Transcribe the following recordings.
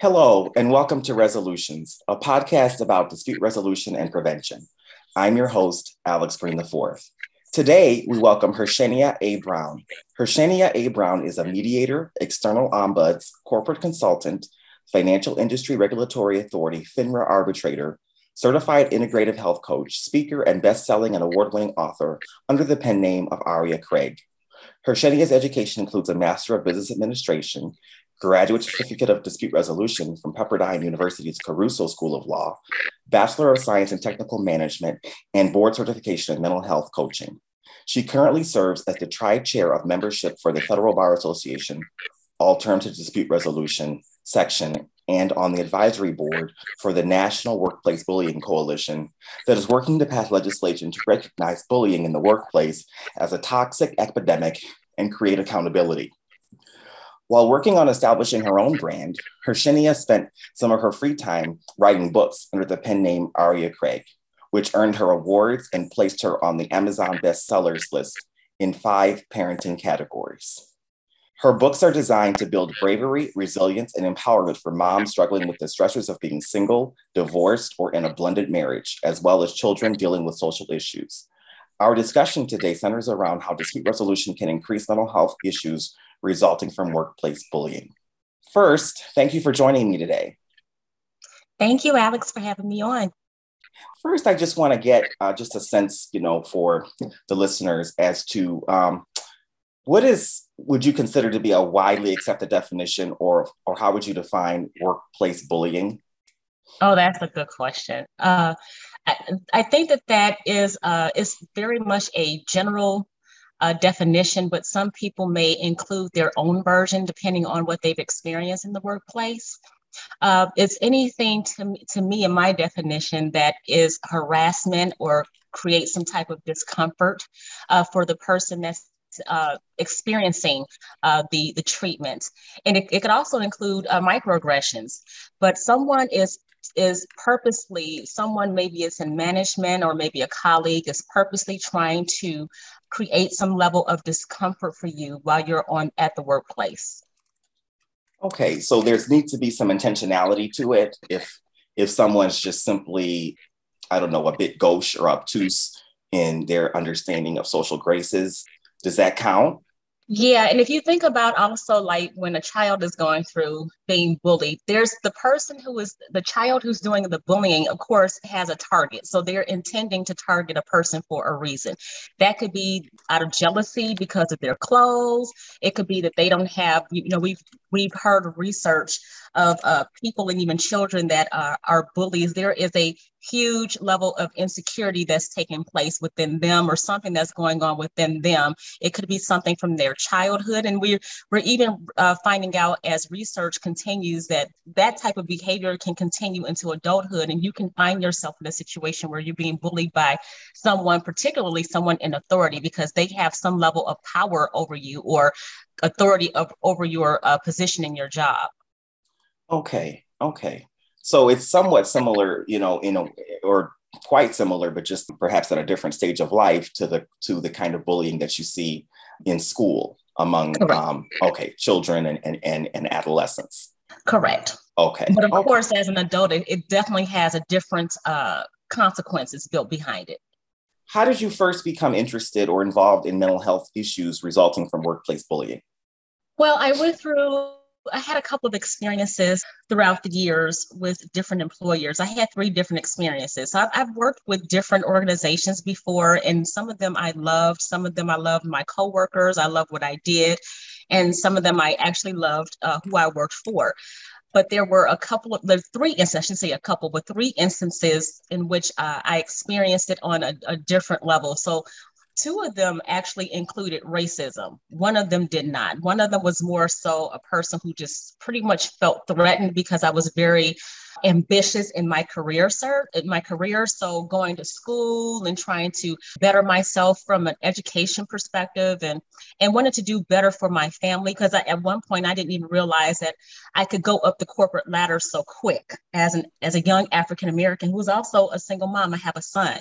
Hello, and welcome to Resolutions, a podcast about dispute resolution and prevention. I'm your host, Alex Green IV. Today, we welcome Hershenia A. Brown. Hershenia A. Brown is a mediator, external ombuds, corporate consultant, financial industry regulatory authority, FINRA arbitrator, certified integrative health coach, speaker, and best-selling and award-winning author under the pen name of Aria Craig. Hershenia's education includes a Master of Business Administration, Graduate Certificate of Dispute Resolution from Pepperdine University's Caruso School of Law, Bachelor of Science in Technical Management, and Board Certification in Mental Health Coaching. She currently serves as the Tri Chair of Membership for the Federal Bar Association, Alternative Dispute Resolution Section, and on the advisory board for the National Workplace Bullying Coalition that is working to pass legislation to recognize bullying in the workplace as a toxic epidemic and create accountability. While working on establishing her own brand, Hershenia spent some of her free time writing books under the pen name Aria Craig, which earned her awards and placed her on the Amazon bestsellers list in five parenting categories. Her books are designed to build bravery, resilience, and empowerment for moms struggling with the stressors of being single, divorced, or in a blended marriage, as well as children dealing with social issues. Our discussion today centers around how dispute resolution can increase mental health issues resulting from workplace bullying. First, thank you for joining me today. Thank you, Alex, for having me on. First, I just want to get uh, just a sense, you know, for the listeners as to um, what is would you consider to be a widely accepted definition, or or how would you define workplace bullying? Oh, that's a good question. Uh, I, I, think that that is uh, is very much a general uh, definition, but some people may include their own version depending on what they've experienced in the workplace. Uh, it's anything to, to me in my definition that is harassment or create some type of discomfort uh, for the person that's uh, experiencing uh, the the treatment, and it, it could also include uh, microaggressions. But someone is is purposely someone maybe it's in management or maybe a colleague is purposely trying to create some level of discomfort for you while you're on at the workplace. Okay, so there's needs to be some intentionality to it. If if someone's just simply, I don't know, a bit gauche or obtuse in their understanding of social graces, does that count? Yeah, and if you think about also like when a child is going through being bullied, there's the person who is the child who's doing the bullying, of course, has a target. So they're intending to target a person for a reason. That could be out of jealousy because of their clothes. It could be that they don't have, you know, we've we've heard research of uh, people and even children that are, are bullies. There is a huge level of insecurity that's taking place within them or something that's going on within them. It could be something from their childhood. And we're, we're even uh, finding out as research continues that that type of behavior can continue into adulthood. And you can find yourself in a situation where you're being bullied by someone, particularly someone in authority, because they have some level of power over you or authority of, over your uh, position in your job. Okay. Okay. So it's somewhat similar, you know, in a, or quite similar, but just perhaps at a different stage of life to the to the kind of bullying that you see in school among um, okay children and, and and and adolescents. Correct. Okay. But of okay. course, as an adult, it, it definitely has a different uh, consequences built behind it. How did you first become interested or involved in mental health issues resulting from workplace bullying? Well, I went through I had a couple of experiences throughout the years with different employers. I had three different experiences. So I've, I've, worked with different organizations before, and some of them I loved. Some of them I loved my coworkers. I loved what I did, and some of them I actually loved uh, who I worked for. But there were a couple of the three instances, I should say a couple, but three instances in which uh, I experienced it on a, a different level. So Two of them actually included racism. One of them did not. One of them was more so a person who just pretty much felt threatened because I was very ambitious in my career, sir, in my career. So going to school and trying to better myself from an education perspective and and wanted to do better for my family because at one point I didn't even realize that I could go up the corporate ladder so quick as an as a young African American who was also a single mom. I have a son.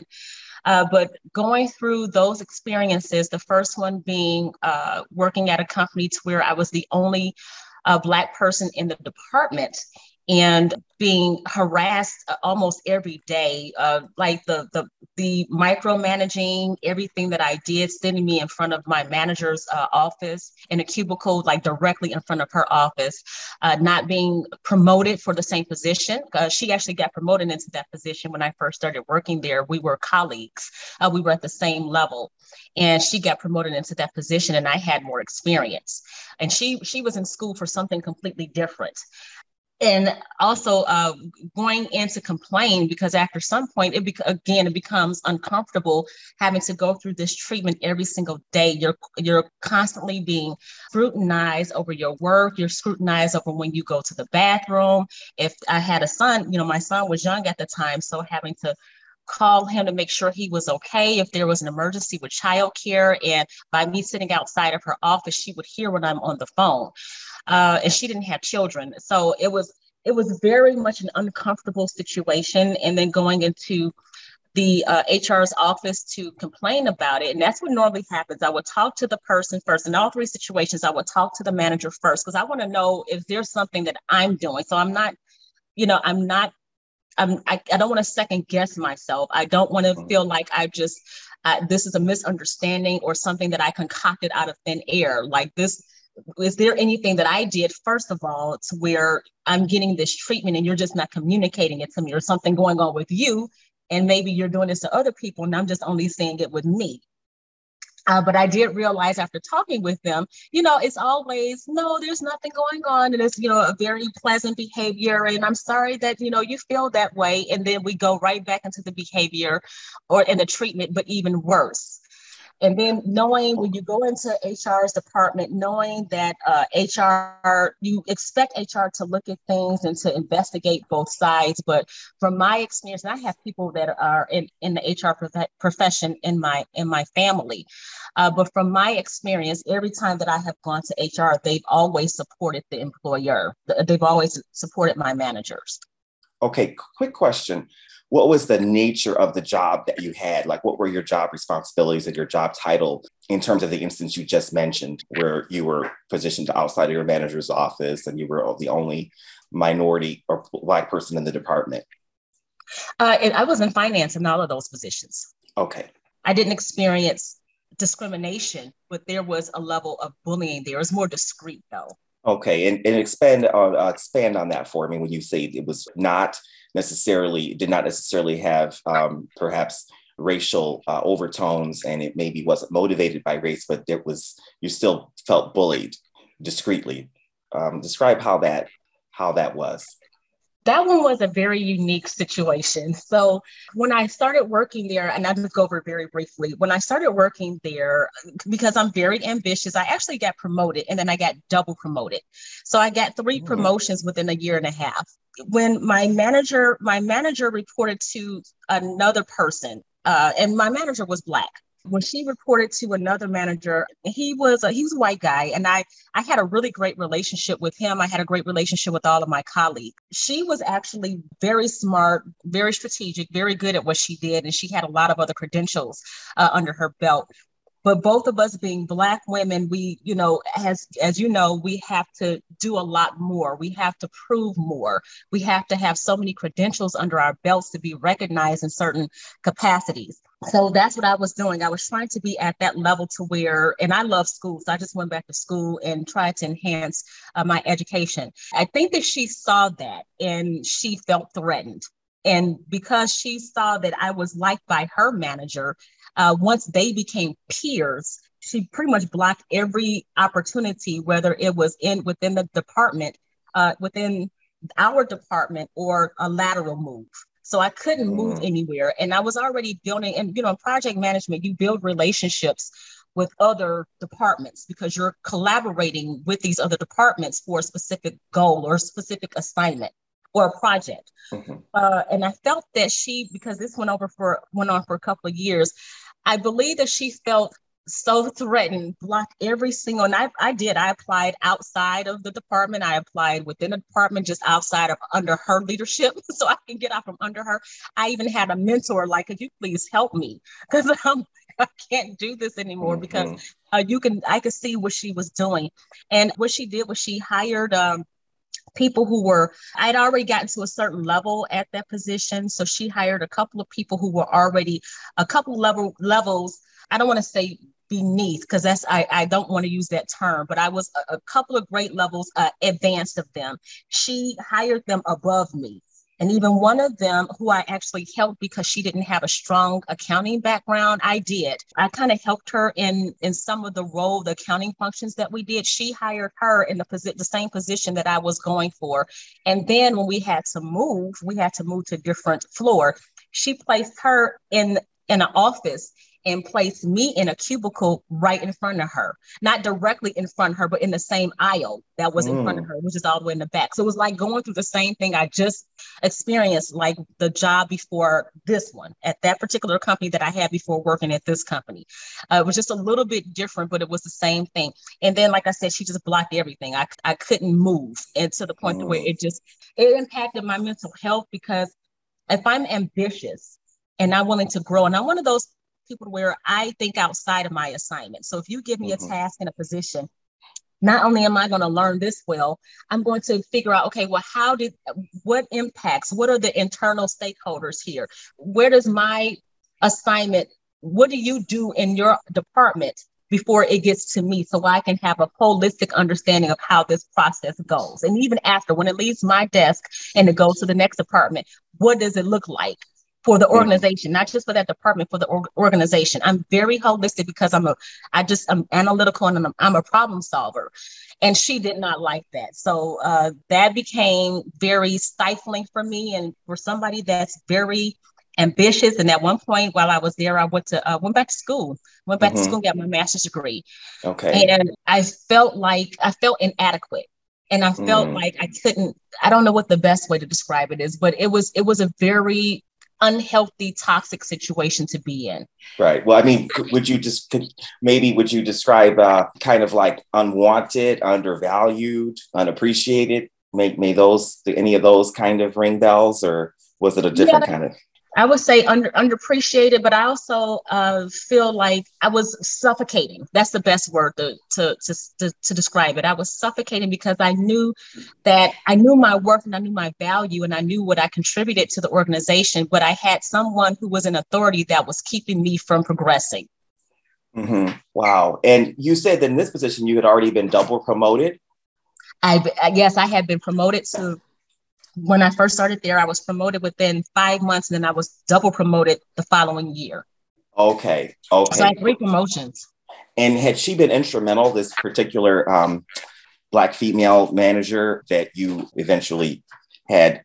Uh, but going through those experiences, the first one being uh, working at a company to where I was the only uh, Black person in the department. And being harassed uh, almost every day, uh, like the the the micromanaging everything that I did, sending me in front of my manager's uh, office in a cubicle, like directly in front of her office, uh, not being promoted for the same position. Uh, she actually got promoted into that position when I first started working there. We were colleagues, uh, we were at the same level, and she got promoted into that position, and I had more experience. And she she was in school for something completely different and also uh, going in to complain because after some point it bec- again it becomes uncomfortable having to go through this treatment every single day. You're you're constantly being scrutinized over your work. You're scrutinized over when you go to the bathroom. If i had a son you know my son was young at the time so having to call him to make sure he was okay. If there was an emergency with childcare and by me sitting outside of her office she would hear when i'm on the phone uh, and she didn't have children. So it was it was very much an uncomfortable situation. And then going into the uh, HR's office to complain about it. And that's what normally happens. I would talk to the person first. In all three situations, I would talk to the manager first because I want to know if there's something that I'm doing. So I'm not, you know, I'm not, I'm, I, I don't want to second guess myself. I don't want to mm-hmm. feel like I just, uh, this is a misunderstanding or something that I concocted out of thin air. Like this, is there anything that I did, first of all, to where I'm getting this treatment and you're just not communicating it to me, or something going on with you, and maybe you're doing this to other people, and I'm just only seeing it with me? Uh, but I did realize after talking with them, you know, it's always no, there's nothing going on, and it's you know a very pleasant behavior. And I'm sorry that you know you feel that way, and then we go right back into the behavior or in the treatment, but even worse. And then knowing when you go into HR's department, knowing that uh, HR, you expect HR to look at things and to investigate both sides. But from my experience, and I have people that are in, in the HR prof- profession in my in my family. Uh, but from my experience, every time that I have gone to HR, they've always supported the employer. They've always supported my managers. Okay, quick question what was the nature of the job that you had? Like, what were your job responsibilities and your job title in terms of the instance you just mentioned, where you were positioned outside of your manager's office and you were the only minority or Black person in the department? Uh, I was in finance in all of those positions. Okay. I didn't experience discrimination, but there was a level of bullying there. It was more discreet, though. Okay, and, and expand on uh, expand on that for me when you say it was not necessarily did not necessarily have um, perhaps racial uh, overtones and it maybe wasn't motivated by race but it was you still felt bullied discreetly. Um, describe how that how that was that one was a very unique situation. So when I started working there, and I'll just go over very briefly, when I started working there, because I'm very ambitious, I actually got promoted and then I got double promoted. So I got 3 mm-hmm. promotions within a year and a half. When my manager, my manager reported to another person, uh, and my manager was black when she reported to another manager, he was a he was a white guy, and I I had a really great relationship with him. I had a great relationship with all of my colleagues. She was actually very smart, very strategic, very good at what she did, and she had a lot of other credentials uh, under her belt but both of us being black women we you know as as you know we have to do a lot more we have to prove more we have to have so many credentials under our belts to be recognized in certain capacities so that's what I was doing. I was trying to be at that level to where, and I love school. So I just went back to school and tried to enhance uh, my education. I think that she saw that and she felt threatened. And because she saw that I was liked by her manager, uh, once they became peers, she pretty much blocked every opportunity, whether it was in within the department, uh, within our department, or a lateral move. So I couldn't move mm. anywhere, and I was already building. And you know, in project management, you build relationships with other departments because you're collaborating with these other departments for a specific goal or a specific assignment or a project. Mm-hmm. Uh, and I felt that she, because this went over for went on for a couple of years, I believe that she felt so threatened, blocked every single, and I, I did. I applied outside of the department. I applied within the department, just outside of under her leadership, so I can get out from under her. I even had a mentor, like, could you please help me? Because I'm I can't do this anymore mm-hmm. because uh, you can I could see what she was doing, and what she did was she hired um, people who were i'd already gotten to a certain level at that position. So she hired a couple of people who were already a couple level levels i don't want to say beneath because that's I, I don't want to use that term but i was a, a couple of great levels uh, advanced of them. She hired them above me and even one of them who I actually helped because she didn't have a strong accounting background, I did. I kind of helped her in in some of the role, the accounting functions that we did. She hired her in the position, the same position that I was going for. And then when we had to move, we had to move to different floor. She placed her in in an office and placed me in a cubicle right in front of her, not directly in front of her, but in the same aisle that was in front of mm. her, which is all the way in the back. So it was like going through the same thing I just experienced, like the job before this one at that particular company that I had before working at this company. Uh, it was just a little bit different, but it was the same thing. And then, like I said, she just blocked everything. I, I couldn't move, and to the point mm. where it just it impacted my mental health because if I'm ambitious and I'm willing to grow, and I'm one of those people where I think outside of my assignment. So if you give me mm-hmm. a task and a position, not only am I going to learn this well, I'm going to figure out, okay, well, how did, what impacts, what are the internal stakeholders here? Where does my assignment, what do you do in your department before it gets to me so I can have a holistic understanding of how this process goes? And even after, when it leaves my desk and it goes to the next department, what does it look like? For the organization, not just for that department, for the or- organization. I'm very holistic because I'm a, I just, I'm analytical and I'm, I'm a problem solver. And she did not like that. So uh, that became very stifling for me. And for somebody that's very ambitious. And at one point while I was there, I went to, uh, went back to school, went back mm-hmm. to school, got my master's degree. Okay. And I felt like, I felt inadequate and i felt mm. like i couldn't i don't know what the best way to describe it is but it was it was a very unhealthy toxic situation to be in. Right. Well i mean would you just maybe would you describe uh, kind of like unwanted undervalued unappreciated? May, may those any of those kind of ring bells or was it a different yeah. kind of I would say under underappreciated, but I also uh, feel like I was suffocating. That's the best word to, to, to, to, describe it. I was suffocating because I knew that I knew my worth and I knew my value and I knew what I contributed to the organization, but I had someone who was an authority that was keeping me from progressing. Mm-hmm. Wow. And you said that in this position, you had already been double promoted. I yes, I had been promoted to when I first started there, I was promoted within five months, and then I was double promoted the following year. Okay. Okay. So I had three promotions. And had she been instrumental, this particular um, black female manager that you eventually had,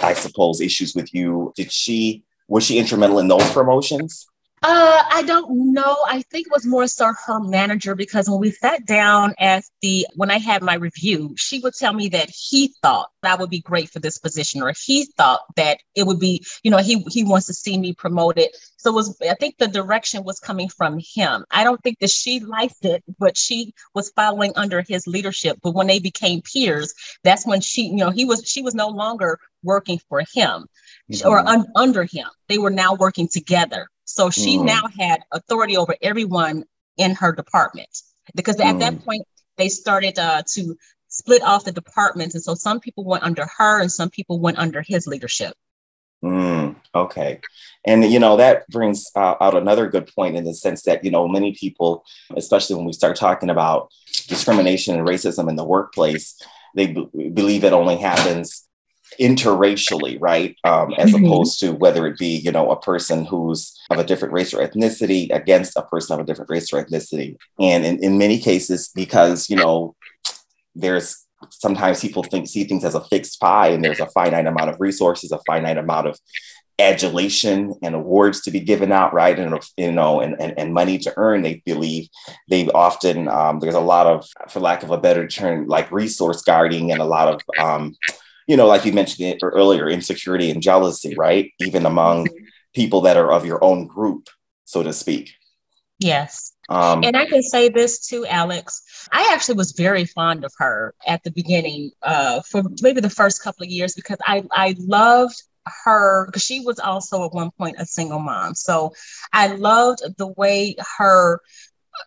I suppose, issues with you? Did she was she instrumental in those promotions? Uh, I don't know. I think it was more so her manager because when we sat down at the when I had my review, she would tell me that he thought that would be great for this position, or he thought that it would be, you know, he he wants to see me promoted. So it was I think the direction was coming from him. I don't think that she liked it, but she was following under his leadership. But when they became peers, that's when she, you know, he was she was no longer working for him mm-hmm. or un, under him. They were now working together. So she mm. now had authority over everyone in her department because mm. at that mm. point they started uh, to split off the departments. And so some people went under her and some people went under his leadership. Mm, okay. And, you know, that brings uh, out another good point in the sense that, you know, many people, especially when we start talking about discrimination and racism in the workplace, they b- believe it only happens interracially, right? Um, as mm-hmm. opposed to whether it be, you know, a person who's of a different race or ethnicity against a person of a different race or ethnicity. And in, in many cases, because, you know, there's sometimes people think see things as a fixed pie and there's a finite amount of resources, a finite amount of adulation and awards to be given out, right? And you know, and, and, and money to earn, they believe they often um, there's a lot of, for lack of a better term, like resource guarding and a lot of um, you know, like you mentioned earlier, insecurity and jealousy, right? Even among mm-hmm. people that are of your own group, so to speak. Yes. Um, and I can say this too, Alex. I actually was very fond of her at the beginning, uh, for maybe the first couple of years, because I I loved her because she was also at one point a single mom. So I loved the way her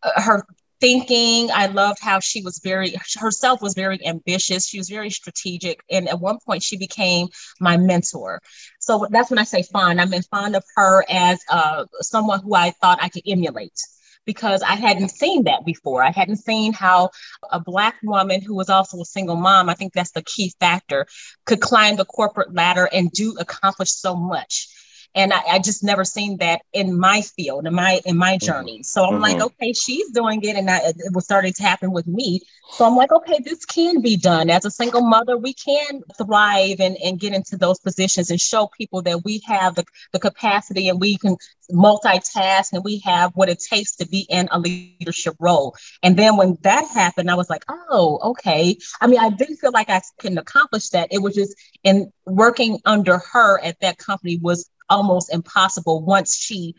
uh, her thinking. I loved how she was very herself was very ambitious. She was very strategic, and at one point she became my mentor. So that's when I say fond. I'm fond of her as uh, someone who I thought I could emulate because I hadn't seen that before. I hadn't seen how a Black woman who was also a single mom, I think that's the key factor, could climb the corporate ladder and do accomplish so much and I, I, just never seen that in my field in my in my mm-hmm. journey. So i'm mm-hmm. like okay she's doing it and I, it was starting to happen with me. So i'm like okay this can be done. As a single mother we can thrive and, and get into those positions and show people that we have the, the capacity and we can multitask and we have what it takes to be in a leadership role. And then when that happened i was like oh okay. I mean i didn't feel like i couldn't accomplish that. It was just in working under her at that company was almost impossible once she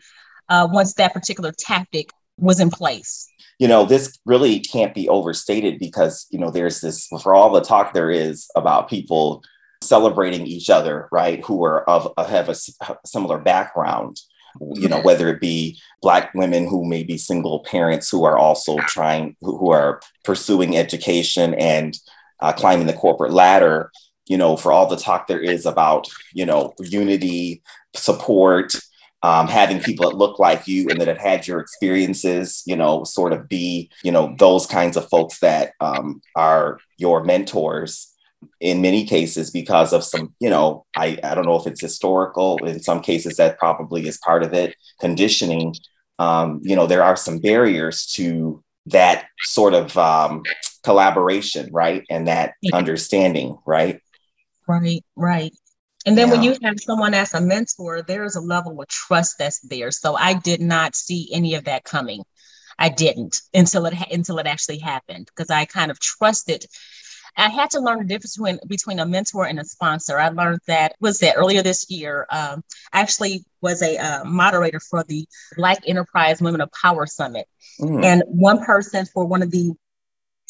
uh, once that particular tactic was in place. You know this really can't be overstated because you know there's this for all the talk there is about people celebrating each other right who are of have a similar background you know whether it be black women who may be single parents who are also trying who are pursuing education and uh, climbing the corporate ladder you know for all the talk there is about you know unity support, um, having people that look like you and that have had your experiences, you know, sort of be, you know, those kinds of folks that um, are your mentors in many cases because of some, you know, I, I don't know if it's historical. In some cases, that probably is part of it. Conditioning, um, you know, there are some barriers to that sort of um, collaboration, right? And that understanding, right? Right, right. And then yeah. when you have someone as a mentor, there's a level of trust that's there. So I did not see any of that coming. I didn't until it until it actually happened because I kind of trusted. I had to learn the difference between between a mentor and a sponsor. I learned that was that earlier this year. Um, I actually was a uh, moderator for the Black Enterprise Women of Power Summit, mm. and one person for one of the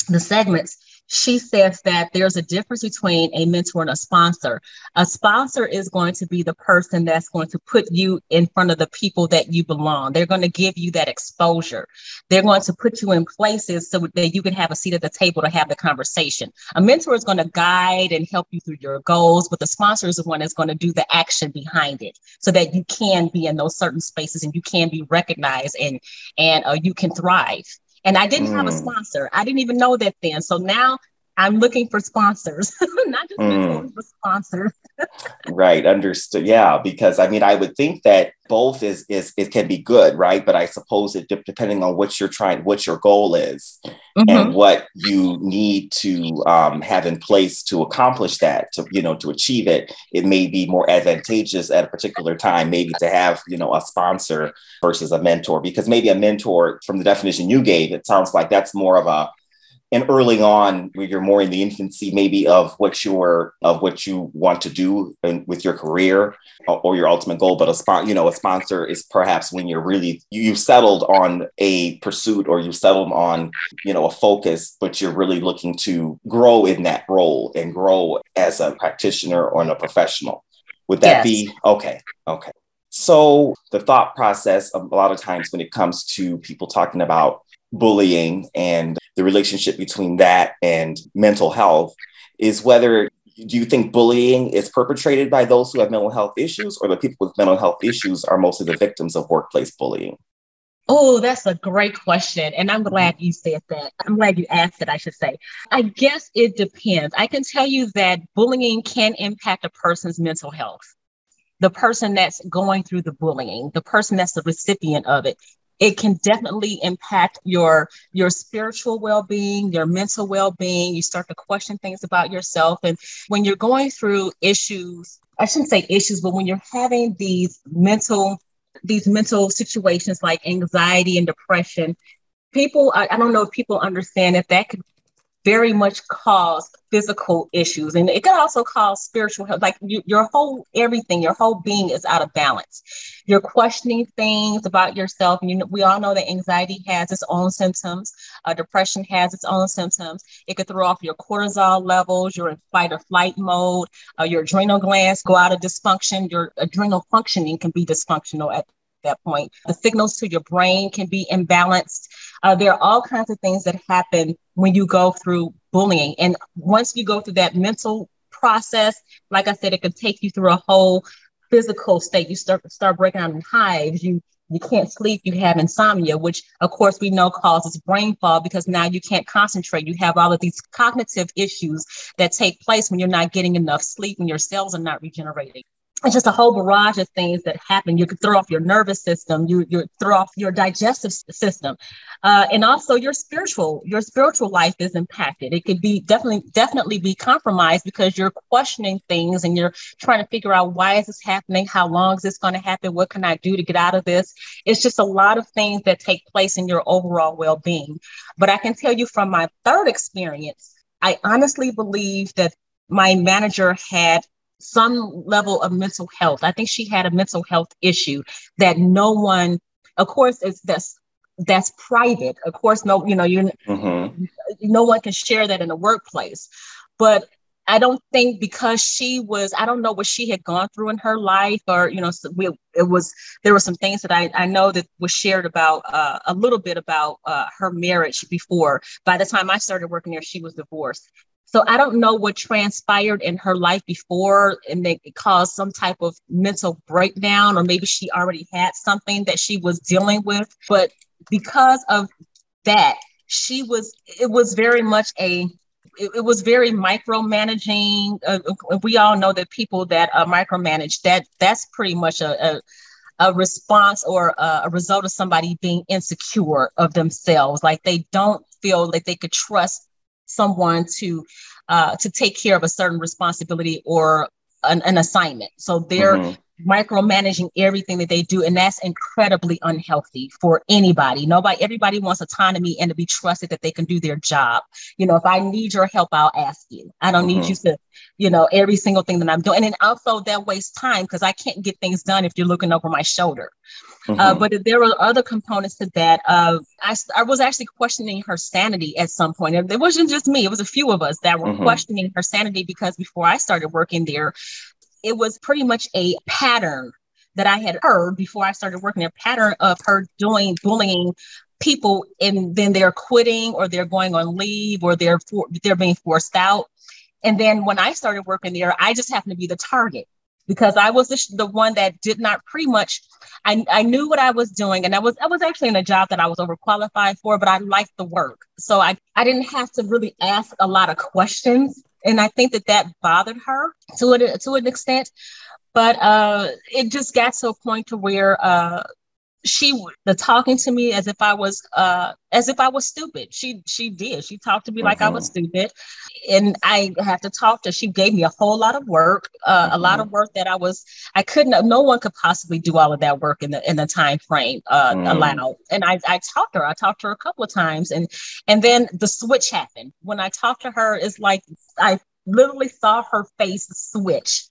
the segments she says that there's a difference between a mentor and a sponsor. A sponsor is going to be the person that's going to put you in front of the people that you belong. They're going to give you that exposure. They're going to put you in places so that you can have a seat at the table to have the conversation. A mentor is going to guide and help you through your goals, but the sponsor is the one that's going to do the action behind it so that you can be in those certain spaces and you can be recognized and and uh, you can thrive. And I didn't mm. have a mm. sponsor. I didn't even know that then. So now I'm looking for sponsors, not just mm. for sponsors. right, understood. Yeah, because I mean, I would think that both is is it can be good, right? But I suppose it depending on what you're trying, what your goal is, mm-hmm. and what you need to um, have in place to accomplish that, to you know, to achieve it, it may be more advantageous at a particular time, maybe to have you know a sponsor versus a mentor, because maybe a mentor, from the definition you gave, it sounds like that's more of a and early on where you're more in the infancy maybe of what you're of what you want to do in, with your career or your ultimate goal. But a spot you know a sponsor is perhaps when you're really you, have settled on a pursuit or you've settled on you know a focus but you're really looking to grow in that role and grow as a practitioner or a professional. Would that yes. be okay? Okay. So the thought process a lot of times when it comes to people talking about bullying and the relationship between that and mental health is whether do you think bullying is perpetrated by those who have mental health issues or the people with mental health issues are mostly the victims of workplace bullying? Oh, that's a great question. And I'm glad you said that. I'm glad you asked it, I should say. I guess it depends. I can tell you that bullying can impact a person's mental health. The person that's going through the bullying, the person that's the recipient of it, it can definitely impact your your spiritual well-being your mental well-being. You start to question things about yourself. And when you're going through issues i shouldn't say issues but when you're having these mental these mental situations like anxiety and depression people I, I don't know if people understand that that could very much cause physical issues. And it can also cause spiritual health like you, your whole everything your whole being is out of balance. You're questioning things about yourself. And you know, we all know that anxiety has its own symptoms. Uh, depression has its own symptoms. It could throw off your cortisol levels. You're in fight or flight mode. Uh, your adrenal glands go out of dysfunction. Your adrenal functioning can be dysfunctional at that point. The signals to your brain can be imbalanced. Uh, there are all kinds of things that happen when you go through bullying. And once you go through that mental process, like I said, it can take you through a whole physical state. You start start breaking out in hives. You you can't sleep. You have insomnia, which of course we know causes brain fog because now you can't concentrate. You have all of these cognitive issues that take place when you're not getting enough sleep and your cells are not regenerating it's just a whole barrage of things that happen. You could throw off your nervous system, you you throw off your digestive system, uh, and also your spiritual your spiritual life is impacted. It could be definitely definitely be compromised because you're questioning things and you're trying to figure out why is this happening, how long is this going to happen, what can I do to get out of this. It's just a lot of things that take place in your overall well being. But I can tell you from my third experience, I honestly believe that my manager had some level of mental health. I think she had a mental health issue that no one, of course, it's that's that's private. Of course, no, you know, you mm-hmm. no one can share that in the workplace. But I don't think because she was, I don't know what she had gone through in her life, or you know, we, it was there were some things that I, I know that was shared about uh, a little bit about uh, her marriage before. By the time I started working there, she was divorced, so I don't know what transpired in her life before and it caused some type of mental breakdown, or maybe she already had something that she was dealing with. But because of that, she was, it was very much a, it, was very micromanaging. Uh, we all know that people that uh, micromanage, that that's pretty much a, a a response or a, a, result of somebody being insecure of themselves like they don't feel like they could trust someone to uh, to take care of a certain responsibility or an, an assignment. So they're mm-hmm. micromanaging everything that they do, and that's incredibly unhealthy for anybody. Nobody, everybody wants autonomy and to be trusted that they can do their job. You know, if I need your help, I'll ask you. I don't mm-hmm. need you to, you know, every single thing that I'm doing. And then also that wastes time because I can't get things done if you're looking over my shoulder. Uh, mm-hmm. Uh, but there were other components to that. Uh, I, I was actually questioning her sanity at some point. It wasn't just me, it was a few of us that were mm-hmm. questioning her sanity because before I started working there, it was pretty much a pattern that I had heard before I started working, a pattern of her doing bullying people and then they're quitting or they're going on leave or they're for, they're being forced out. And then when I started working there, I just happened to be the target because I was the, the one that did not pretty much I, I knew what I was doing and I was I was actually in a job that I was overqualified for, but I liked the work. So I, I didn't have to really ask a lot of questions. And I think that that bothered her to, a, to an extent. But uh, it just got to a point to where uh, she the talking to me as if I was uh as if I was stupid. She she did. She talked to me mm-hmm. like I was mm-hmm. stupid. And I have to talk to she gave me a whole lot of work, uh, mm-hmm. a lot of work that I was I couldn't no one could possibly do all of that work in the in the time frame uh mm. allowed. And I I talked to her. I talked to her a couple of times and and then the switch happened. When I talked to her, it's like I literally saw her face switch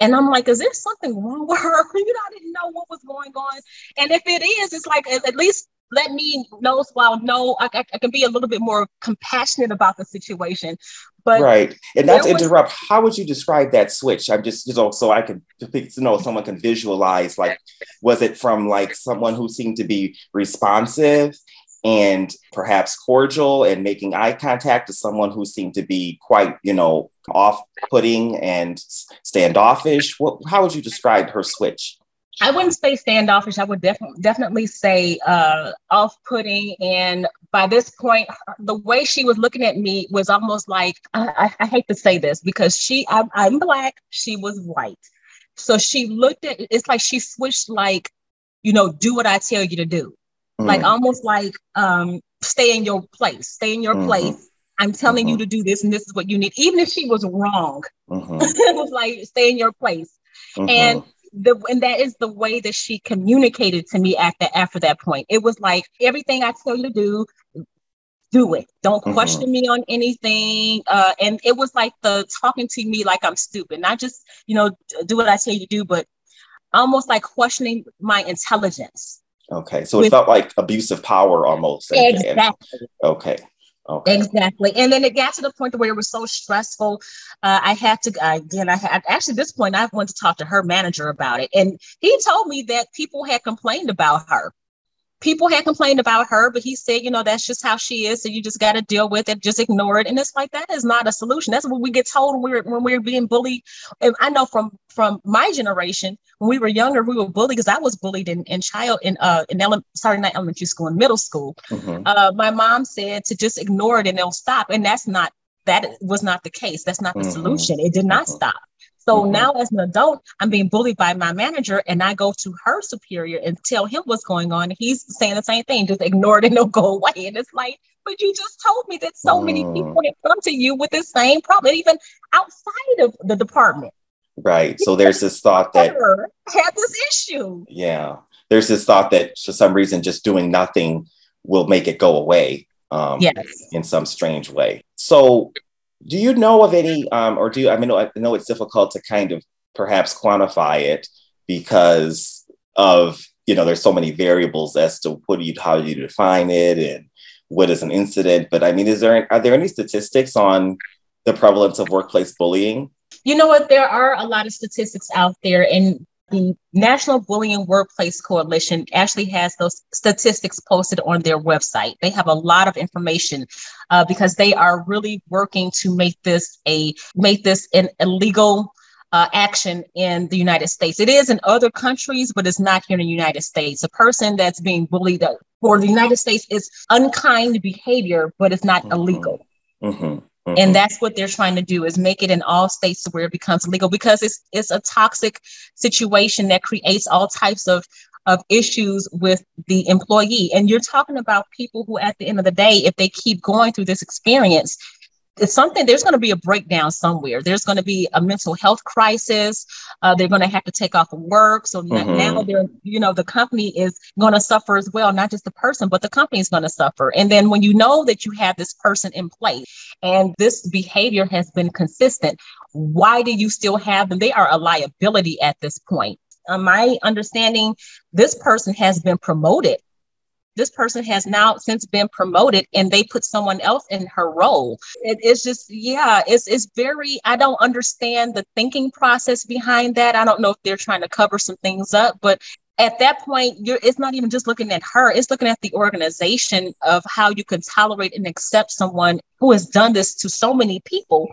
and I'm like, is there something wrong with her? You know, I didn't know what was going on. And if it is, it's like at least let me know so I'll know I, I, I, can be a little bit more compassionate about the situation. But right, and not to interrupt, was, how would you describe that switch? I'm just you know so I can to know someone can visualize like was it from like someone who seemed to be responsive and perhaps cordial and making eye contact to someone who seemed to be quite, you know, off putting and standoffish. What, how would you describe her switch? I wouldn't say standoffish. I would definitely definitely say uh, off-putting. And by this point, the way she was looking at me was almost like I, I hate to say this because she I'm, I'm black, she was white, so she looked at it's like she switched like you know do what I tell you to do mm. like almost like um, stay in your place, stay in your mm-hmm. place. I'm telling mm-hmm. you to do this, and this is what you need. Even if she was wrong, mm-hmm. it was like stay in your place. Mm-hmm. And the and that is the way that she communicated to me after after that point. It was like everything I tell you to do, do it. Don't mm-hmm. question me on anything. Uh, and it was like the talking to me like I'm stupid, not just you know do what I tell you to do, but almost like questioning my intelligence. Okay, so it felt like abusive power almost. Exactly. Okay. Okay. Exactly. And then it got to the point where it was so stressful. Uh, I had to, uh, again, I had actually at this point, I went to talk to her manager about it. And he told me that people had complained about her people had complained about her, but he said, you know, that's just how she is. So you just got to deal with it, just ignore it. And it's like that is not a solution. That's what we get told when we're when we're being bullied. And I know from from my generation when we were younger, we were bullied because I was bullied in, in child in uh in ele- sorry not elementary school in middle school. Mm-hmm. Uh, my mom said to just ignore it and they'll stop, and that's not that was not the case. That's not the mm-hmm. solution. It did not mm-hmm. stop. So mm-hmm. now, as an adult, I'm being bullied by my manager, and I go to her superior and tell him what's going on. He's saying the same thing, just ignore it and it'll go away. And it's like, but you just told me that so mm. many people have come to you with the same problem, even outside of the department. Right. So there's this thought that had this issue. Yeah. There's this thought that for some reason just doing nothing will make it go away. Um, yes. in some strange way. So do you know of any, um, or do you, I mean, I know it's difficult to kind of perhaps quantify it because of, you know, there's so many variables as to what you, how you define it and what is an incident. But I mean, is there, are there any statistics on the prevalence of workplace bullying? You know what? There are a lot of statistics out there, and the National Bullying Workplace Coalition actually has those statistics posted on their website. They have a lot of information uh, because they are really working to make this a make this an illegal uh, action in the United States. It is in other countries, but it's not here in the United States. A person that's being bullied for the United States is unkind behavior, but it's not mm-hmm. illegal. Mm-hmm. Mm-hmm. And that's what they're trying to do is make it in all states where it becomes legal because it's it's a toxic situation that creates all types of of issues with the employee. And you're talking about people who at the end of the day, if they keep going through this experience, it's something there's going to be a breakdown somewhere. There's going to be a mental health crisis. Uh, they're going to have to take off of work. So mm-hmm. now they're you know the company is going to suffer as well not just the person but the company is going to suffer. And then when you know that you have this person in place and this behavior has been consistent why do you still have them? They are a liability at this point. Uh, my understanding this person has been promoted this person has now since been promoted and they put someone else in her role. It, it's just yeah it's it's very i don't understand the thinking process behind that. I don't know if they're trying to cover some things up but at that point you're it's not even just looking at her it's looking at the organization of how you can tolerate and accept someone who has done this to so many people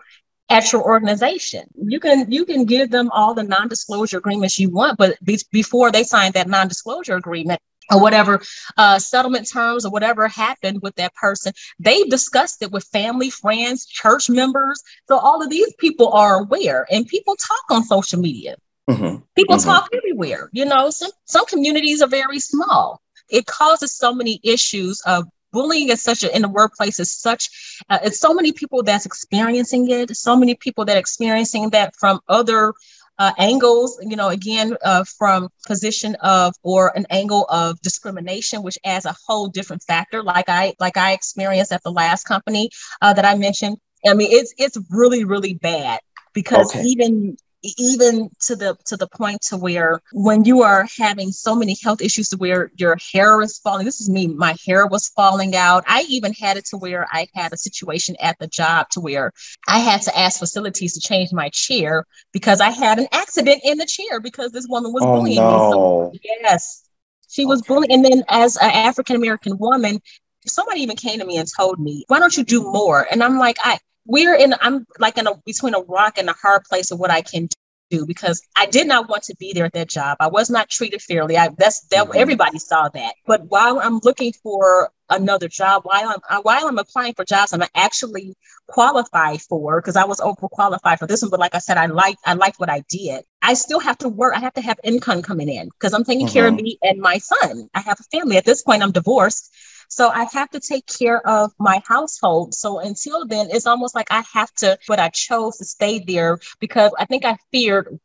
at your organization. You can you can give them all the non-disclosure agreements you want but be- before they sign that non-disclosure agreement or whatever uh, settlement terms or whatever happened with that person, they discussed it with family, friends, church members. So all of these people are aware, and people talk on social media. Mm-hmm. People mm-hmm. talk everywhere. You know, some some communities are very small. It causes so many issues of bullying is such a in the workplace is such uh, it's so many people that's experiencing it so many people that experiencing that from other uh, angles, you know, again, uh, from position of or an angle of discrimination, which adds a whole different factor, like I like I experienced at the last company uh, that I mentioned. I mean, it's it's really really bad because okay. even even to the to the point to where when you are having so many health issues to where your hair is falling this is me my hair was falling out i even had it to where i had a situation at the job to where i had to ask facilities to change my chair because i had an accident in the chair because this woman was oh, bullying no. me so, yes she was okay. bullying and then as an african american woman somebody even came to me and told me why don't you do more and i'm like i we're in i'm like in a between a rock and a hard place of what i can do because i did not want to be there at that job. I was not treated fairly. I that's that mm-hmm. everybody saw that. But while i'm looking for another job while i'm while i'm applying for jobs i'm actually qualified for because i was overqualified for this one but like i said i like i liked what i did i still have to work i have to have income coming in because i'm taking mm-hmm. care of mm-hmm. me and my son i have a family at this point i'm divorced so I have to take care of my household. So until then, it's almost like I have to, but I chose to stay there because I think I feared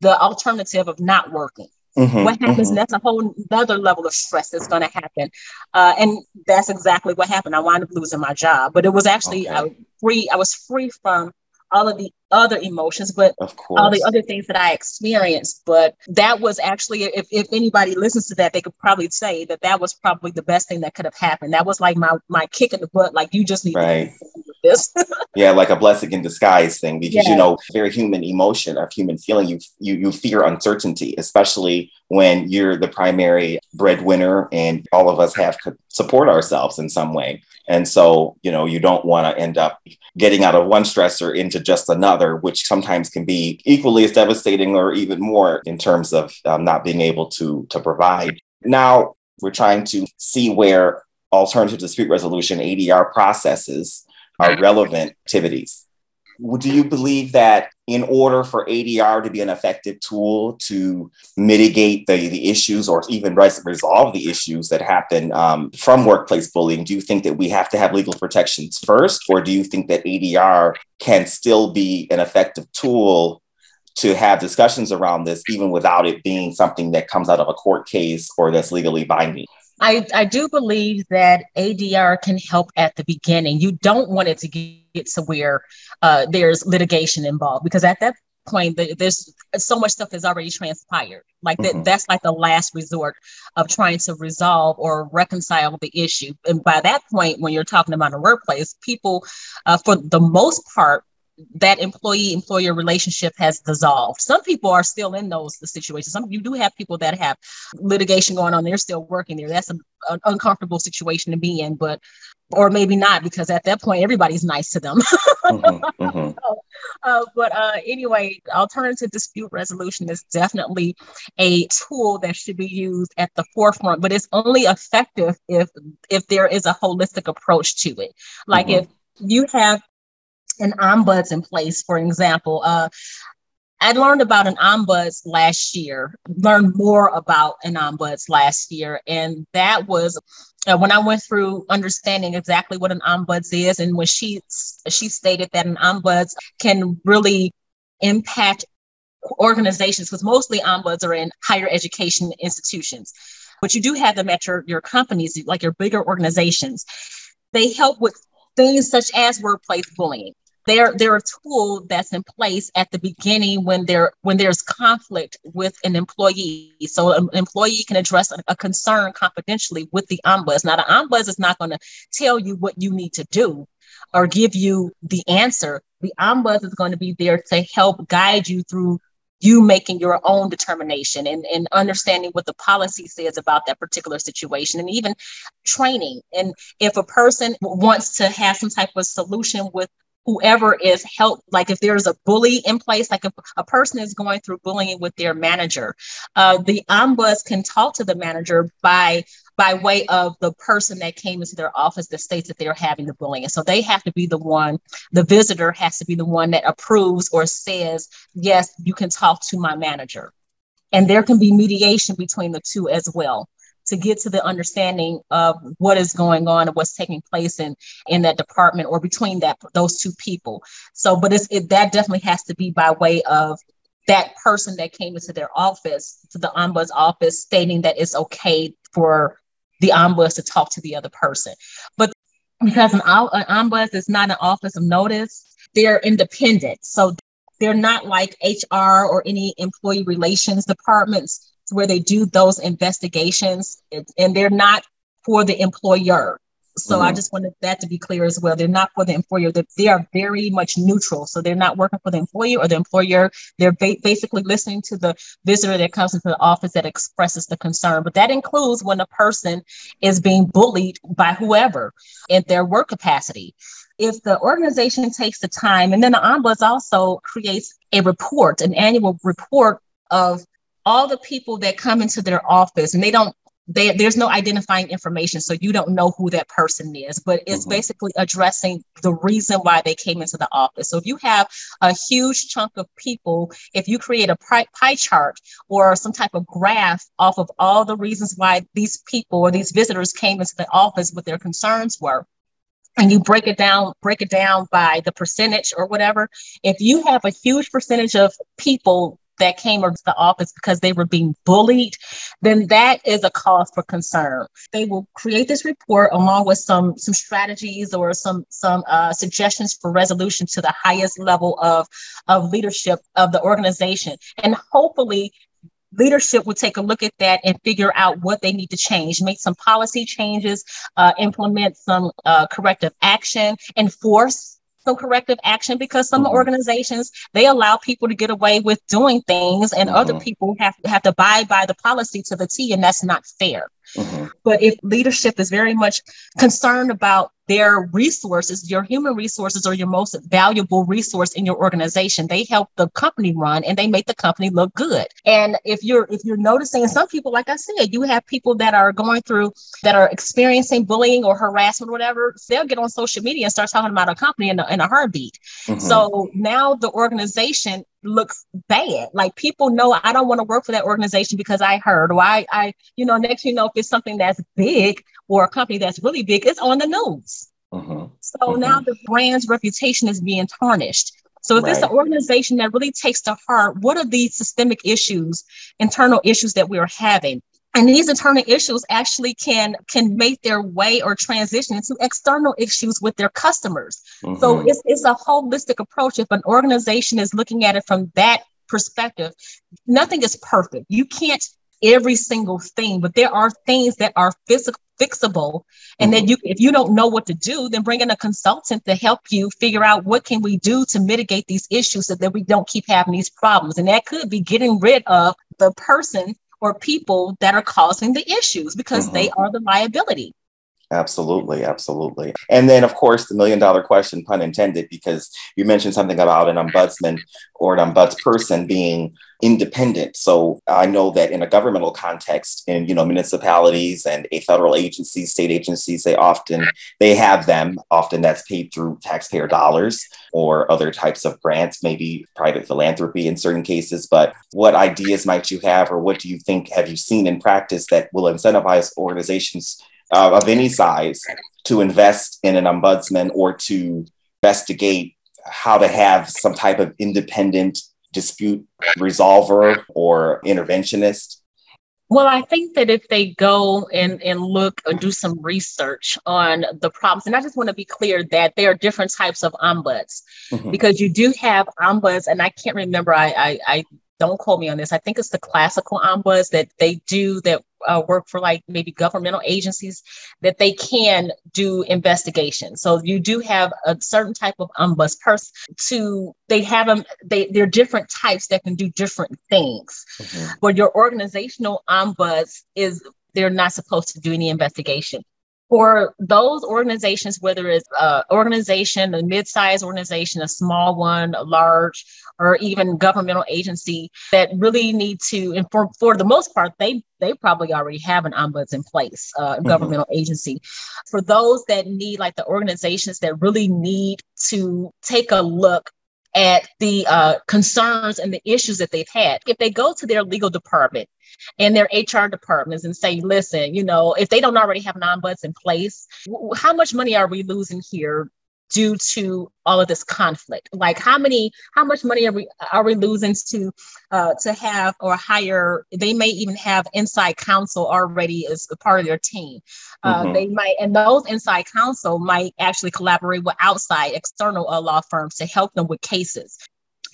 the alternative of not working. Mm-hmm, what happens? Mm-hmm. That's a whole other level of stress that's going to happen, uh, and that's exactly what happened. I wound up losing my job, but it was actually okay. I was free. I was free from all of the other emotions, but of course. all the other things that I experienced. But that was actually, if, if anybody listens to that, they could probably say that that was probably the best thing that could have happened. That was like my my kick in the butt. Like you just need right. this. yeah, like a blessing in disguise thing, because yeah. you know, very human emotion of human feeling. You you you fear uncertainty, especially when you're the primary breadwinner, and all of us have to support ourselves in some way. And so, you know, you don't want to end up getting out of one stressor into just another, which sometimes can be equally as devastating or even more in terms of um, not being able to, to provide. Now, we're trying to see where alternative dispute resolution ADR processes are relevant activities do you believe that in order for ADR to be an effective tool to mitigate the, the issues or even resolve the issues that happen um, from workplace bullying, do you think that we have to have legal protections first? Or do you think that ADR can still be an effective tool to have discussions around this, even without it being something that comes out of a court case or that's legally binding? I, I do believe that ADR can help at the beginning. You don't want it to get to where uh, there's litigation involved because at that point there's so much stuff has already transpired like that mm-hmm. that's like the last resort of trying to resolve or reconcile the issue and by that point when you're talking about a workplace people uh, for the most part that employee employer relationship has dissolved. Some people are still in those situations. Some you do have people that have litigation going on. They're still working there. That's a, an uncomfortable situation to be in, but or maybe not because at that point everybody's nice to them. mm-hmm, mm-hmm. So, uh, but uh, anyway, alternative dispute resolution is definitely a tool that should be used at the forefront, but it's only effective if if there is a holistic approach to it. Like mm-hmm. if you have an ombuds in place, for example. Uh, I learned about an ombuds last year, learned more about an ombuds last year. And that was uh, when I went through understanding exactly what an ombuds is. And when she, she stated that an ombuds can really impact organizations, because mostly ombuds are in higher education institutions, but you do have them at your, your companies, like your bigger organizations. They help with things such as workplace bullying they're they're a tool that's in place at the beginning when there when there's conflict with an employee. So an employee can address a, a concern confidentially with the ombuds. Now the ombuds is not going to tell you what you need to do or give you the answer. The ombuds is going to be there to help guide you through you making your own determination and, and understanding what the policy says about that particular situation and even training. And if a person wants to have some type of solution with whoever is help like if there's a bully in place like if a person is going through bullying with their manager uh, the ombuds can talk to the manager by by way of the person that came into their office that states that they're having the bullying. And so they have to be the one the visitor has to be the one that approves or says yes you can talk to my manager. And there can be mediation between the two as well to get to the understanding of what is going on and what's taking place in in that department or between that those two people. So but it's it, that definitely has to be by way of that person that came into their office to the ombuds office stating that it's okay for the ombuds to talk to the other person. But because an, an ombuds is not an office of notice they're independent. So they're not like hr or any employee relations departments where they do those investigations and they're not for the employer. So mm-hmm. I just wanted that to be clear as well. They're not for the employer. That they are very much neutral. So they're not working for the employer or the employer. They're ba- basically listening to the visitor that comes into the office that expresses the concern. But that includes when a person is being bullied by whoever in their work capacity. If the organization takes the time, and then the ombuds also creates a report, an annual report of all the people that come into their office and they don't they, there's no identifying information so you don't know who that person is but it's mm-hmm. basically addressing the reason why they came into the office so if you have a huge chunk of people if you create a pie chart or some type of graph off of all the reasons why these people or these visitors came into the office what their concerns were and you break it down break it down by the percentage or whatever if you have a huge percentage of people that came to the office because they were being bullied, then that is a cause for concern. They will create this report along with some some strategies or some some uh, suggestions for resolution to the highest level of of leadership of the organization, and hopefully leadership will take a look at that and figure out what they need to change, make some policy changes, uh, implement some uh, corrective action, enforce some corrective action because some mm-hmm. organizations they allow people to get away with doing things and mm-hmm. other people have, have to abide by the policy to the T and that's not fair. Mm-hmm. But if leadership is very much concerned about their resources, your human resources are your most valuable resource in your organization. They help the company run and they make the company look good. And if you're if you're noticing some people, like I said, you have people that are going through that are experiencing bullying or harassment or whatever, they'll get on social media and start talking about a company in a, in a heartbeat. Mm-hmm. So now the organization looks bad. Like people know I don't want to work for that organization because I heard, or I, I, you know, next you know, if it's something that's big or a company that's really big, it's on the news. Mm-hmm. So mm-hmm. now the brand's reputation is being tarnished. So if right. it's an organization that really takes to heart what are these systemic issues, internal issues that we're having, and these internal issues actually can can make their way or transition into external issues with their customers mm-hmm. so it's, it's a holistic approach if an organization is looking at it from that perspective nothing is perfect you can't every single thing but there are things that are physical fixable and mm-hmm. then you if you don't know what to do then bring in a consultant to help you figure out what can we do to mitigate these issues so that we don't keep having these problems and that could be getting rid of the person or people that are causing the issues because mm-hmm. they are the liability. Absolutely, absolutely. And then, of course, the million dollar question, pun intended, because you mentioned something about an ombudsman or an ombudsperson being independent. So I know that in a governmental context, in you know municipalities and a federal agencies, state agencies, they often they have them. Often that's paid through taxpayer dollars or other types of grants, maybe private philanthropy in certain cases. But what ideas might you have, or what do you think have you seen in practice that will incentivize organizations uh, of any size to invest in an ombudsman or to investigate how to have some type of independent dispute resolver or interventionist? Well, I think that if they go and, and look and do some research on the problems, and I just want to be clear that there are different types of ombuds mm-hmm. because you do have ombuds, and I can't remember, I, I, I don't quote me on this. I think it's the classical ombuds that they do that uh, work for like maybe governmental agencies that they can do investigations. So you do have a certain type of ombuds person to they have them. They they're different types that can do different things. Mm-hmm. But your organizational ombuds is they're not supposed to do any investigation for those organizations, whether it's an organization, a mid-sized organization, a small one, a large, or even governmental agency that really need to, and for, for the most part, they they probably already have an ombuds in place, uh, mm-hmm. governmental agency. For those that need, like the organizations that really need to take a look at the uh, concerns and the issues that they've had. If they go to their legal department and their HR departments and say, listen, you know, if they don't already have an ombuds in place, how much money are we losing here due to all of this conflict? Like how many how much money are we are we losing to uh, to have or hire? They may even have inside counsel already as a part of their team. Uh, mm-hmm. they might and those inside counsel might actually collaborate with outside external uh, law firms to help them with cases.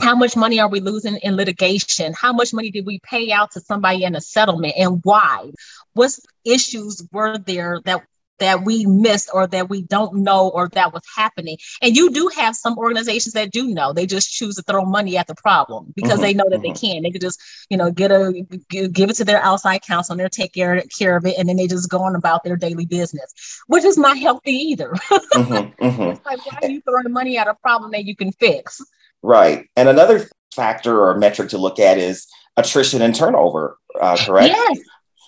How much money are we losing in litigation? How much money did we pay out to somebody in a settlement and why? What issues were there that that we missed or that we don't know or that was happening. And you do have some organizations that do know. They just choose to throw money at the problem because mm-hmm, they know that mm-hmm. they can. They could just, you know, get a give it to their outside counsel and they'll take care, care of it and then they just go on about their daily business, which is not healthy either. mm-hmm, mm-hmm. like why are you throwing money at a problem that you can fix? Right. And another factor or metric to look at is attrition and turnover, uh, correct? Yes.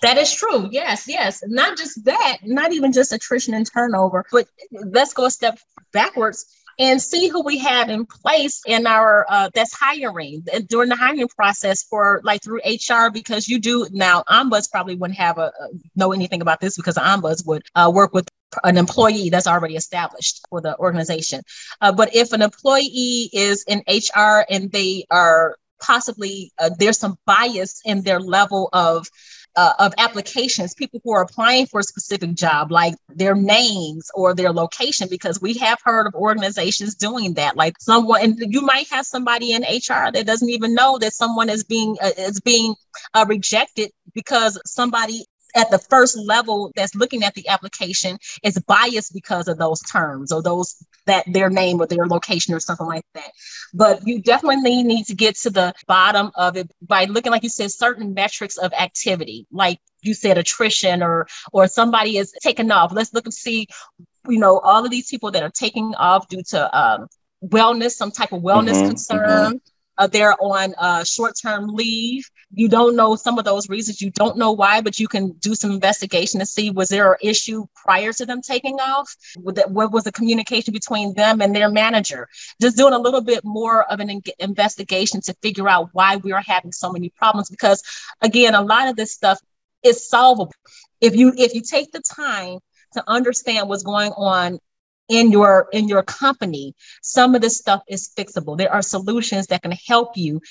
That is true. Yes, yes. Not just that, not even just attrition and turnover, but let's go a step backwards and see who we have in place in our uh, that's hiring during the hiring process for like through HR because you do now ombuds probably wouldn't have a, a know anything about this because ombuds would uh, work with an employee that's already established for the organization. Uh, but if an employee is in HR and they are possibly uh, there's some bias in their level of uh, of applications, people who are applying for a specific job, like their names or their location, because we have heard of organizations doing that. Like someone, and you might have somebody in HR that doesn't even know that someone is being uh, is being uh, rejected because somebody at the first level that's looking at the application is biased because of those terms or those that their name or their location or something like that. But you definitely need to get to the bottom of it by looking, like you said, certain metrics of activity, like you said, attrition or or somebody is taking off. Let's look and see, you know, all of these people that are taking off due to um, wellness, some type of wellness mm-hmm, concern. Mm-hmm uh, they're on uh, short-term leave. You don't know some of those reasons. You don't know why, but you can do some investigation to see was there an issue prior to them taking off? What was the communication between them and their manager? Just doing a little bit more of an in- investigation to figure out why we are having so many problems. Because again, a lot of this stuff is solvable if you if you take the time to understand what's going on in your in your company some of this stuff is fixable there are solutions that can help you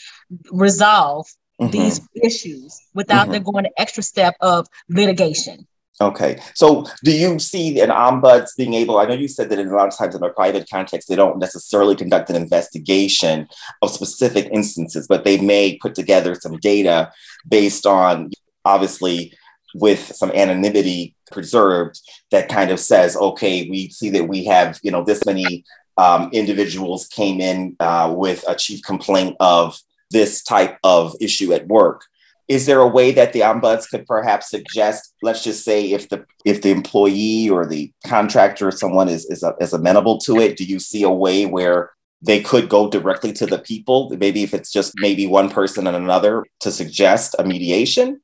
resolve mm-hmm. these issues without mm-hmm. them going the extra step of litigation Okay. So do you see an ombuds being able, I know you said that in a lot of times in a private context, they don't necessarily conduct an investigation of specific instances, but they may put together some data based on obviously with some anonymity preserved that kind of says, okay, we see that we have, you know, this many um, individuals came in uh, with a chief complaint of this type of issue at work. Is there a way that the ombuds could perhaps suggest, let's just say if the if the employee or the contractor or someone is, is, is amenable to it, do you see a way where they could go directly to the people, maybe if it's just maybe one person and another to suggest a mediation?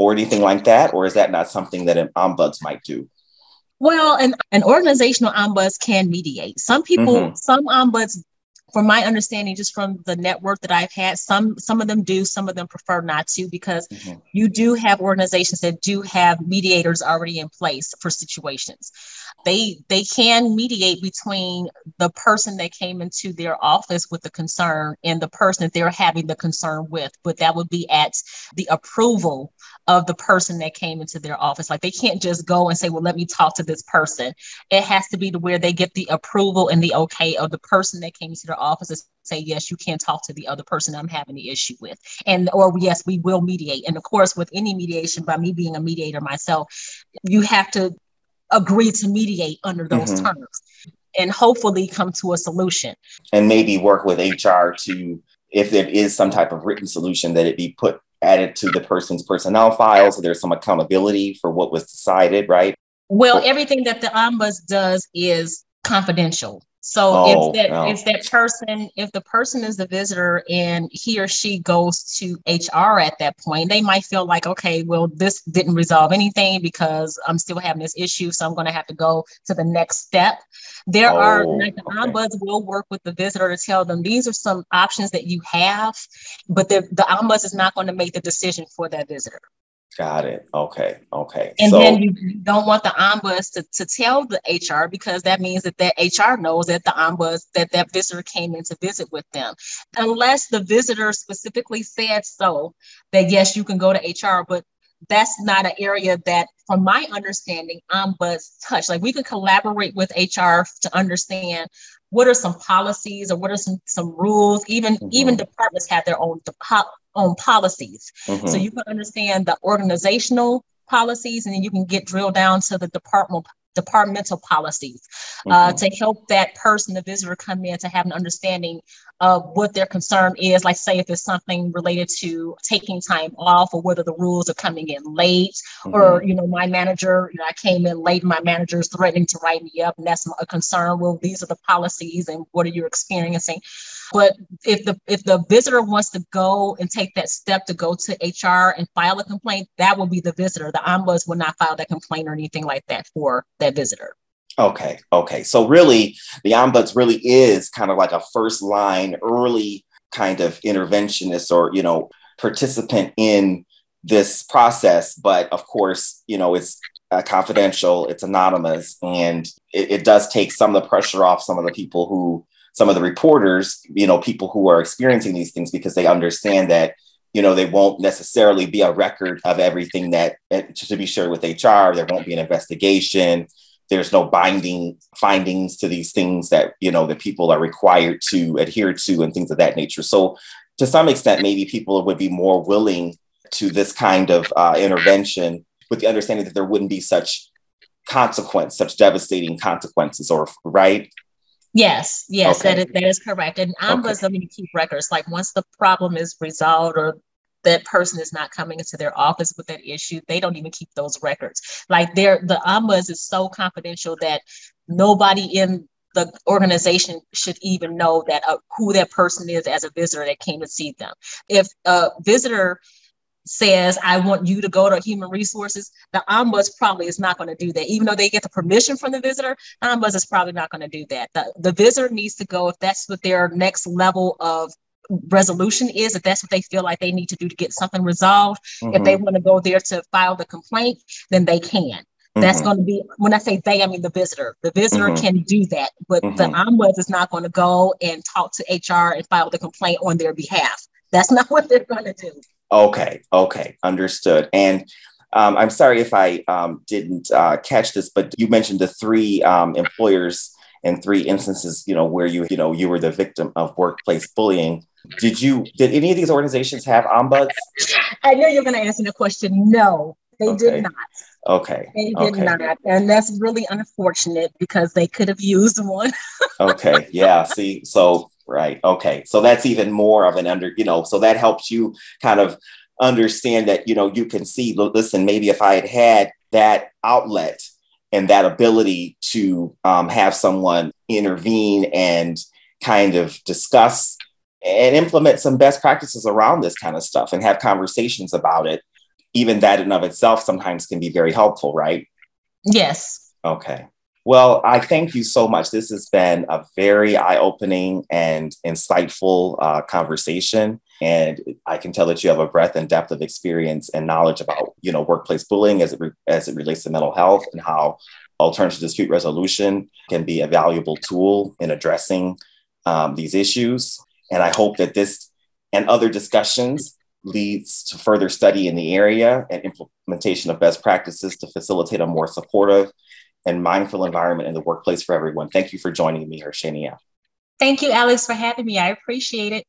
Or anything like that? Or is that not something that an ombuds might do? Well, an, an organizational ombuds can mediate. Some people, mm-hmm. some ombuds from my understanding just from the network that i've had some some of them do some of them prefer not to because mm-hmm. you do have organizations that do have mediators already in place for situations they they can mediate between the person that came into their office with the concern and the person that they're having the concern with but that would be at the approval of the person that came into their office. Like they can't just go and say well let me talk to this person. It has to be to where they get the approval and the okay of the person that came into their office and say yes you can't talk to the other person i'm having the issue with. And or yes we will mediate. And of course with any mediation by me being a mediator myself you have to agree to mediate under those mm-hmm. terms and hopefully come to a solution. And maybe work with hr to if there is some type of written solution that it be put added to the person's personnel file so there's some accountability for what was decided right? Well everything that the ombuds does is confidential so oh, if that no. if that person, if the person is the visitor and he or she goes to HR at that point, they might feel like, okay, well, this didn't resolve anything because I'm still having this issue, so I'm going to have to go to the next step. There oh, are like the okay. ombuds will work with the visitor to tell them these are some options that you have, but the the ombuds is not going to make the decision for that visitor. Got it. Okay. Okay. And so, then you don't want the ombuds to, to tell the HR because that means that that HR knows that the ombuds that that visitor came in to visit with them, unless the visitor specifically said so. That yes, you can go to HR, but that's not an area that, from my understanding, ombuds touch. Like we can collaborate with HR to understand what are some policies or what are some some rules. Even mm-hmm. even departments have their own own policies. Mm-hmm. So you can understand the organizational policies and then you can get drilled down to the departmental departmental policies uh, mm-hmm. to help that person, the visitor, come in to have an understanding of what their concern is. Like, say, if it's something related to taking time off, or whether the rules are coming in late, mm-hmm. or you know, my manager, you know, I came in late, my manager is threatening to write me up, and that's a concern. Well, these are the policies, and what are you experiencing? But if the if the visitor wants to go and take that step to go to HR and file a complaint, that will be the visitor. The ombuds will not file that complaint or anything like that for that visitor. Okay. Okay. So really, the ombuds really is kind of like a first line, early kind of interventionist or you know participant in this process. But of course, you know it's uh, confidential, it's anonymous, and it, it does take some of the pressure off some of the people who some of the reporters, you know, people who are experiencing these things because they understand that, you know, they won't necessarily be a record of everything that eh, to be shared with HR. There won't be an investigation. There's no binding findings to these things that, you know, that people are required to adhere to and things of that nature. So to some extent, maybe people would be more willing to this kind of uh, intervention with the understanding that there wouldn't be such consequence, such devastating consequences, or right? Yes, yes, okay. that is that is correct. And ombuds okay. don't even keep records. Like once the problem is resolved or that person is not coming into their office with that issue, they don't even keep those records. Like they're the ombuds is so confidential that nobody in the organization should even know that uh, who that person is as a visitor that came to see them. If a visitor says, I want you to go to human resources, the ombuds probably is not going to do that. Even though they get the permission from the visitor, ombuds is probably not going to do that. The, the visitor needs to go if that's what their next level of resolution is, if that's what they feel like they need to do to get something resolved. Mm-hmm. If they want to go there to file the complaint, then they can. That's mm-hmm. going to be when I say they, I mean the visitor. The visitor mm-hmm. can do that, but the mm-hmm. ombuds is not going to go and talk to HR and file the complaint on their behalf. That's not what they're going to do. Okay, okay, understood. And um, I'm sorry if I um, didn't uh, catch this, but you mentioned the three um, employers and three instances, you know, where you, you know, you were the victim of workplace bullying. Did you? Did any of these organizations have ombuds? I knew you were going to ask answer the question. No, they okay. did not. Okay. They did okay. not. And that's really unfortunate because they could have used one. okay. Yeah. See, so, right. Okay. So that's even more of an under, you know, so that helps you kind of understand that, you know, you can see, listen, maybe if I had had that outlet and that ability to um, have someone intervene and kind of discuss and implement some best practices around this kind of stuff and have conversations about it even that in of itself sometimes can be very helpful, right? Yes. Okay. Well, I thank you so much. This has been a very eye-opening and insightful uh, conversation, and I can tell that you have a breadth and depth of experience and knowledge about, you know, workplace bullying as it re- as it relates to mental health and how alternative dispute resolution can be a valuable tool in addressing um, these issues. And I hope that this and other discussions leads to further study in the area and implementation of best practices to facilitate a more supportive and mindful environment in the workplace for everyone. Thank you for joining me, Hershania. Thank you, Alex, for having me. I appreciate it.